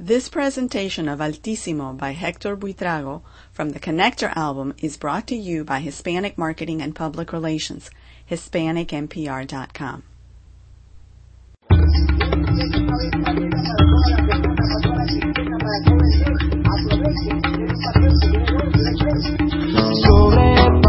This presentation of Altissimo by Hector Buitrago from the Conector album is brought to you by Hispanic Marketing and Public Relations, HispanicMPR.com. Sobre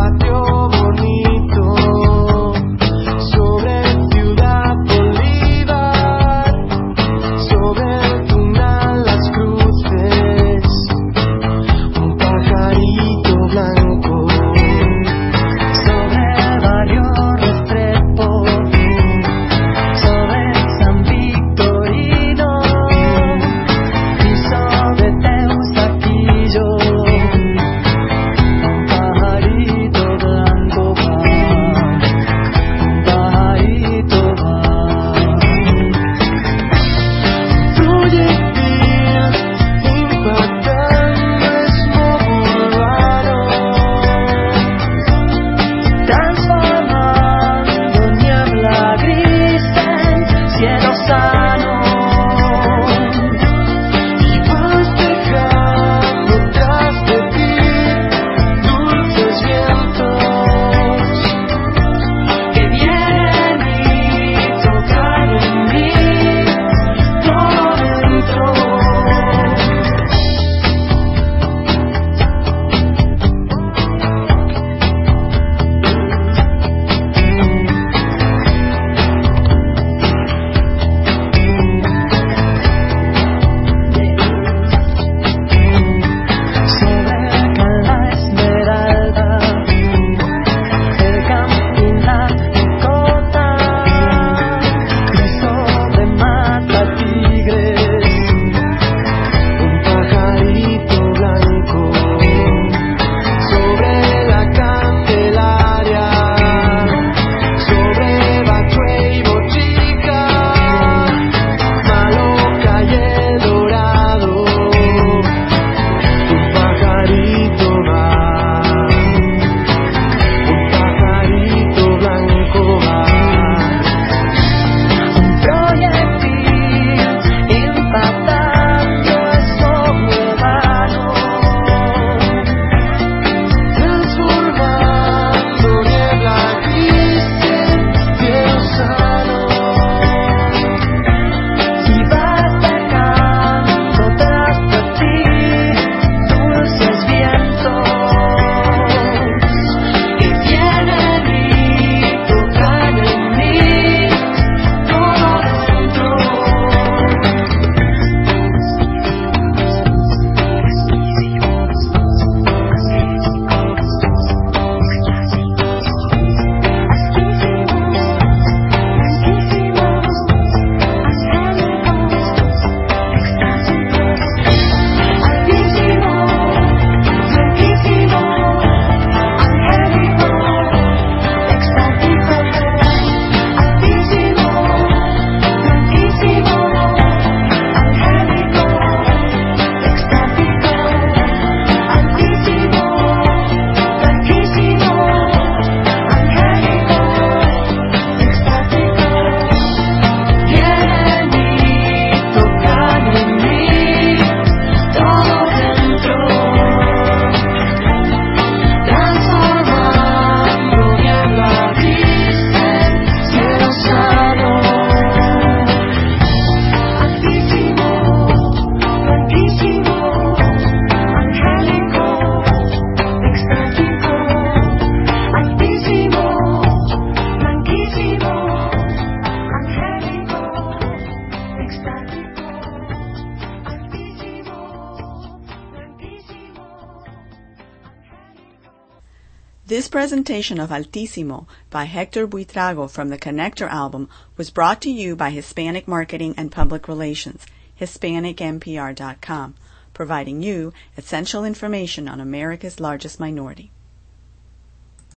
This presentation of Altissimo by Hector Buitrago from the Conector album was brought to you by Hispanic Marketing and Public Relations, HispanicMPR.com, providing you essential information on America's largest minority.